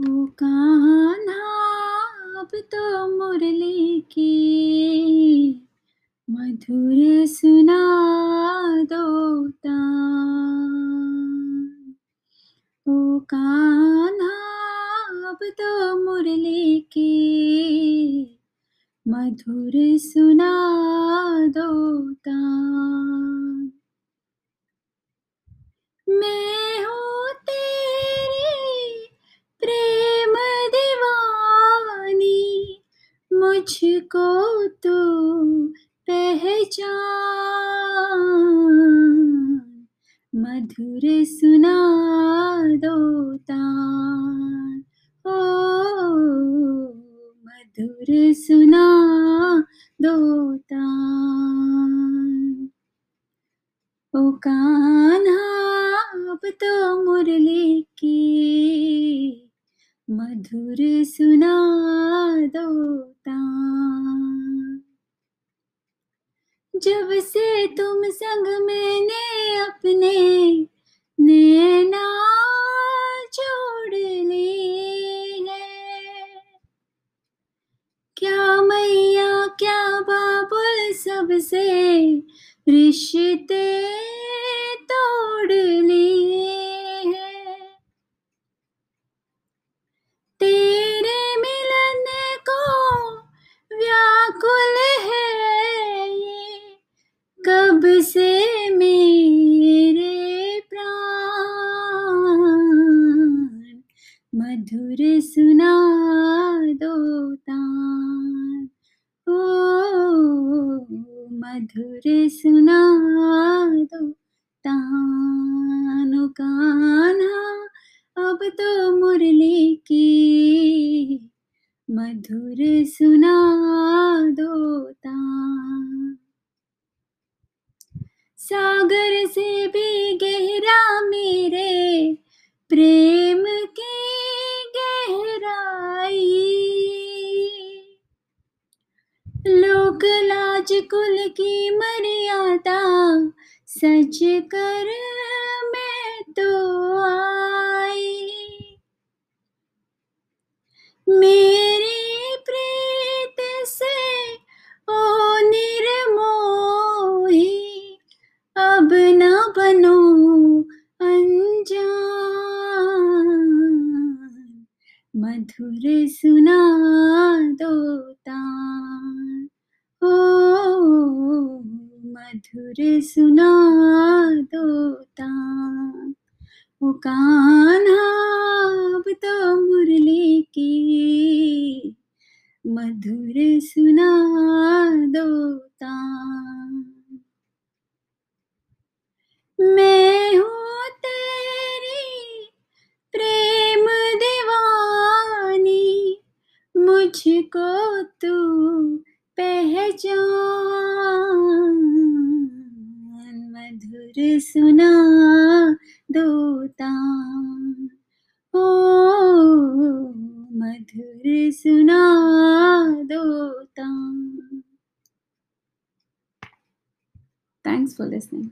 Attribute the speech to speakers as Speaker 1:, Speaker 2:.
Speaker 1: ओ तो मुरली की। मधुर सुना दो ओ तो मुरली की। मधुर सुना दो मैं मुझको तू पहचान। मधुर सुना दो तान। ओ, मधुर सुना दो तान। ओ, कान्हा, अब तो मुरली की। मधुर सुना दो जब से तुम संग मैंने अपने नैना छोड़ ली है। क्या मैया, क्या बाबुल सबसे रिश्ते मधुर सुना दो तान ओ, मधुर सुना दो तान ओ कान्हा, अब तो मुरली की। मधुर सुना दो तान सागर से भी गहरा मेरे प्रेम लाज कुल की मर्यादा, सच कर मैं तो आई। मेरी प्रीत से, ओ निर्मोही, अब न बनो अनजान। मधुर सुना मधुर सुना दो ओ कान्हा तो मुरली की। मधुर सुना दो मैं हूँ तेरी प्रेम दीवानी। मुझको तू पहचान। मधुर सुना दोता ओ मधुर सुना दोता थैंक्स फॉर लिसनिंग